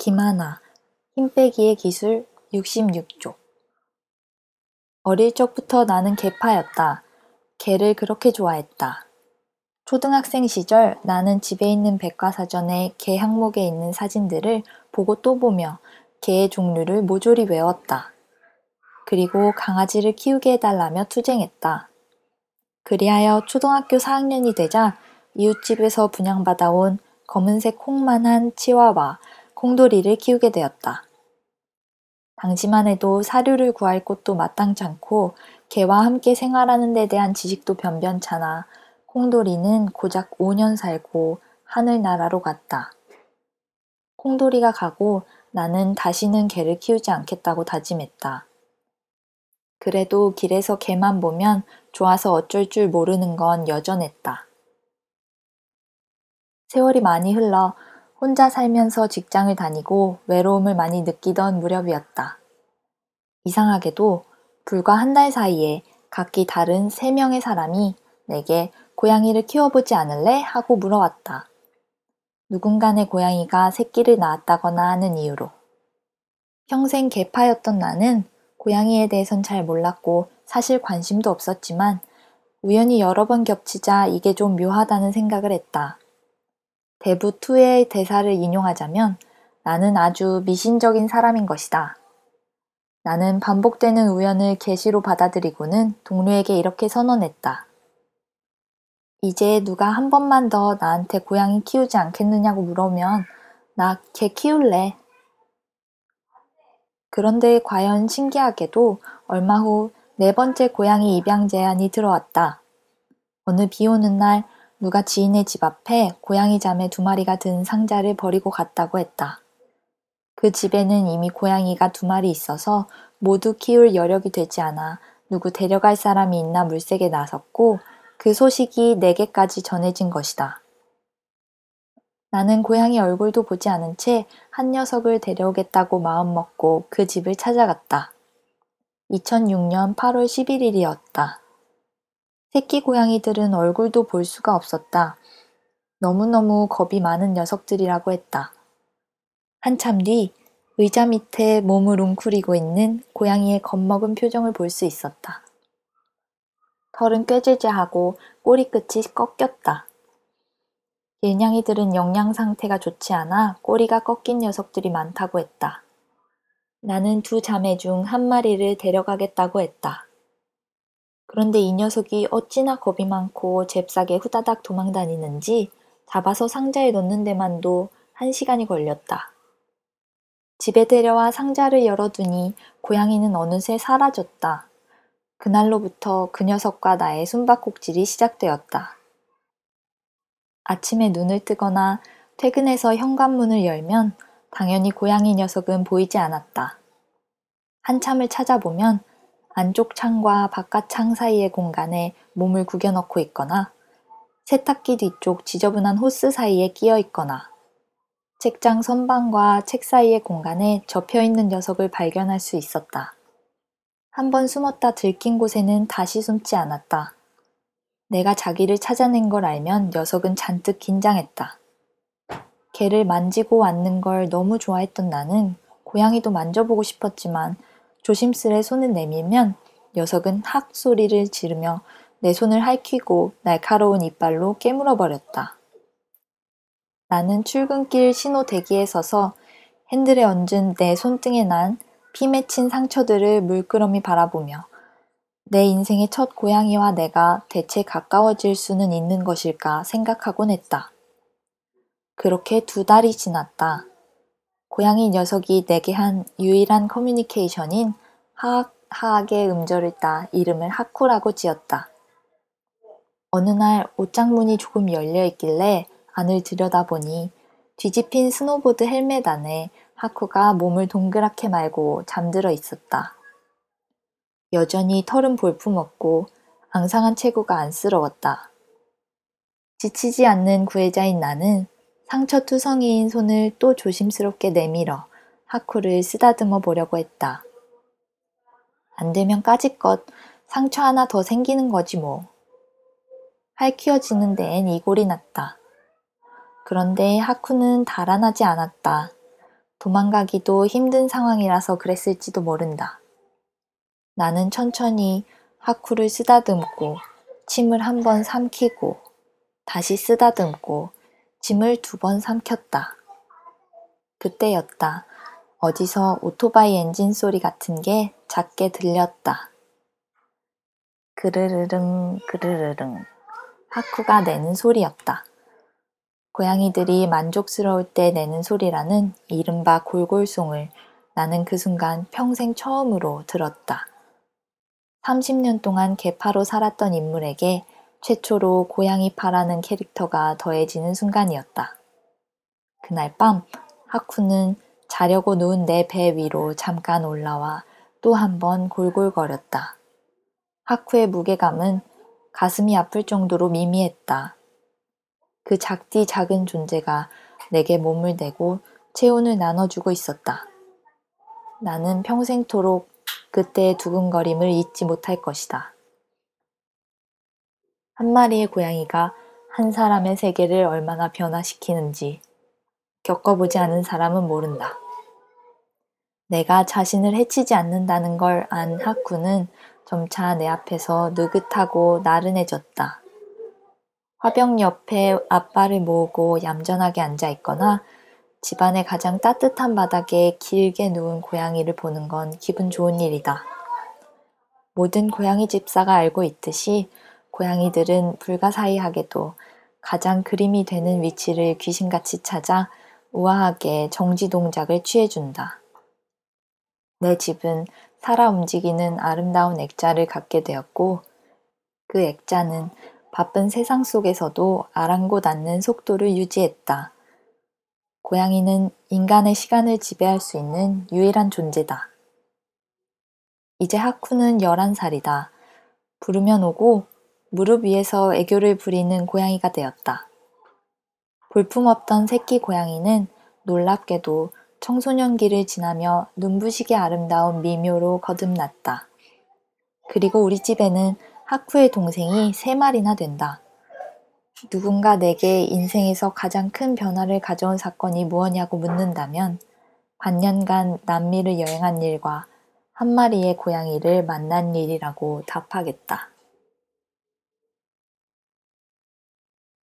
김하나, 힘빼기의 기술 66쪽 어릴 적부터 나는 개파였다. 개를 그렇게 좋아했다. 초등학생 시절 나는 집에 있는 백과사전에 개 항목에 있는 사진들을 보고 또 보며 개의 종류를 모조리 외웠다. 그리고 강아지를 키우게 해달라며 투쟁했다. 그리하여 초등학교 4학년이 되자 이웃집에서 분양받아온 검은색 콩만한 치와와 콩돌이를 키우게 되었다. 당시만 해도 사료를 구할 곳도 마땅치 않고 개와 함께 생활하는 데 대한 지식도 변변찮아 콩돌이는 고작 5년 살고 하늘나라로 갔다. 콩돌이가 가고 나는 다시는 개를 키우지 않겠다고 다짐했다. 그래도 길에서 개만 보면 좋아서 어쩔 줄 모르는 건 여전했다. 세월이 많이 흘러 혼자 살면서 직장을 다니고 외로움을 많이 느끼던 무렵이었다. 이상하게도 불과 한 달 사이에 각기 다른 세 명의 사람이 내게 고양이를 키워보지 않을래? 하고 물어왔다. 누군가의 고양이가 새끼를 낳았다거나 하는 이유로. 평생 개파였던 나는 고양이에 대해선 잘 몰랐고 사실 관심도 없었지만 우연히 여러 번 겹치자 이게 좀 묘하다는 생각을 했다. 대부 2의 대사를 인용하자면 나는 아주 미신적인 사람인 것이다. 나는 반복되는 우연을 계시로 받아들이고는 동료에게 이렇게 선언했다. 이제 누가 한 번만 더 나한테 고양이 키우지 않겠느냐고 물으면 나 개 키울래. 그런데 과연 신기하게도 얼마 후 네 번째 고양이 입양 제안이 들어왔다. 어느 비 오는 날 누가 지인의 집 앞에 고양이 자매 두 마리가 든 상자를 버리고 갔다고 했다. 그 집에는 이미 고양이가 두 마리 있어서 모두 키울 여력이 되지 않아 누구 데려갈 사람이 있나 물색에 나섰고 그 소식이 내게까지 전해진 것이다. 나는 고양이 얼굴도 보지 않은 채 한 녀석을 데려오겠다고 마음먹고 그 집을 찾아갔다. 2006년 8월 11일이었다. 새끼 고양이들은 얼굴도 볼 수가 없었다. 너무너무 겁이 많은 녀석들이라고 했다. 한참 뒤 의자 밑에 몸을 웅크리고 있는 고양이의 겁먹은 표정을 볼 수 있었다. 털은 꾀질질하고 꼬리끝이 꺾였다. 일냥이들은 영양 상태가 좋지 않아 꼬리가 꺾인 녀석들이 많다고 했다. 나는 두 자매 중 한 마리를 데려가겠다고 했다. 그런데 이 녀석이 어찌나 겁이 많고 잽싸게 후다닥 도망다니는지 잡아서 상자에 넣는 데만도 한 시간이 걸렸다. 집에 데려와 상자를 열어두니 고양이는 어느새 사라졌다. 그날로부터 그 녀석과 나의 숨바꼭질이 시작되었다. 아침에 눈을 뜨거나 퇴근해서 현관문을 열면 당연히 고양이 녀석은 보이지 않았다. 한참을 찾아보면 안쪽 창과 바깥 창 사이의 공간에 몸을 구겨넣고 있거나 세탁기 뒤쪽 지저분한 호스 사이에 끼어 있거나 책장 선반과 책 사이의 공간에 접혀 있는 녀석을 발견할 수 있었다. 한 번 숨었다 들킨 곳에는 다시 숨지 않았다. 내가 자기를 찾아낸 걸 알면 녀석은 잔뜩 긴장했다. 개를 만지고 앉는 걸 너무 좋아했던 나는 고양이도 만져보고 싶었지만 조심스레 손을 내밀면 녀석은 학 소리를 지르며 내 손을 핥히고 날카로운 이빨로 깨물어 버렸다. 나는 출근길 신호 대기에 서서 핸들에 얹은 내 손등에 난 피 맺힌 상처들을 물끄러미 바라보며 내 인생의 첫 고양이와 내가 대체 가까워질 수는 있는 것일까 생각하곤 했다. 그렇게 두 달이 지났다. 고양이 녀석이 내게 한 유일한 커뮤니케이션인 하악, 하악의 음절을 따 이름을 하쿠라고 지었다. 어느 날 옷장문이 조금 열려 있길래 안을 들여다보니 뒤집힌 스노보드 헬멧 안에 하쿠가 몸을 동그랗게 말고 잠들어 있었다. 여전히 털은 볼품없고 앙상한 체구가 안쓰러웠다. 지치지 않는 구애자인 나는 상처투성이인 손을 또 조심스럽게 내밀어 하쿠를 쓰다듬어 보려고 했다. 안 되면 까짓것 상처 하나 더 생기는 거지 뭐. 할키워지는 데엔 이골이 났다. 그런데 하쿠는 달아나지 않았다. 도망가기도 힘든 상황이라서 그랬을지도 모른다. 나는 천천히 하쿠를 쓰다듬고 침을 한 번 삼키고 다시 쓰다듬고 짐을 두 번 삼켰다. 그때였다. 어디서 오토바이 엔진 소리 같은 게 작게 들렸다. 그르르릉 그르르릉 하쿠가 내는 소리였다. 고양이들이 만족스러울 때 내는 소리라는 이른바 골골송을 나는 그 순간 평생 처음으로 들었다. 30년 동안 개파로 살았던 인물에게 최초로 고양이 파라는 캐릭터가 더해지는 순간이었다. 그날 밤 하쿠는 자려고 누운 내 배 위로 잠깐 올라와 또 한 번 골골거렸다. 하쿠의 무게감은 가슴이 아플 정도로 미미했다. 그 작디 작은 존재가 내게 몸을 대고 체온을 나눠주고 있었다. 나는 평생토록 그때의 두근거림을 잊지 못할 것이다. 한 마리의 고양이가 한 사람의 세계를 얼마나 변화시키는지 겪어보지 않은 사람은 모른다. 내가 자신을 해치지 않는다는 걸 안 하쿠는 점차 내 앞에서 느긋하고 나른해졌다. 화병 옆에 앞발을 모으고 얌전하게 앉아 있거나 집안의 가장 따뜻한 바닥에 길게 누운 고양이를 보는 건 기분 좋은 일이다. 모든 고양이 집사가 알고 있듯이 고양이들은 불가사의하게도 가장 그림이 되는 위치를 귀신같이 찾아 우아하게 정지 동작을 취해준다. 내 집은 살아 움직이는 아름다운 액자를 갖게 되었고 그 액자는 바쁜 세상 속에서도 아랑곳 않는 속도를 유지했다. 고양이는 인간의 시간을 지배할 수 있는 유일한 존재다. 이제 하쿠는 11살이다. 부르면 오고 무릎 위에서 애교를 부리는 고양이가 되었다. 볼품없던 새끼 고양이는 놀랍게도 청소년기를 지나며 눈부시게 아름다운 미묘로 거듭났다. 그리고 우리 집에는 하쿠의 동생이 세 마리나 된다. 누군가 내게 인생에서 가장 큰 변화를 가져온 사건이 무엇냐고 묻는다면 반년간 남미를 여행한 일과 한 마리의 고양이를 만난 일이라고 답하겠다.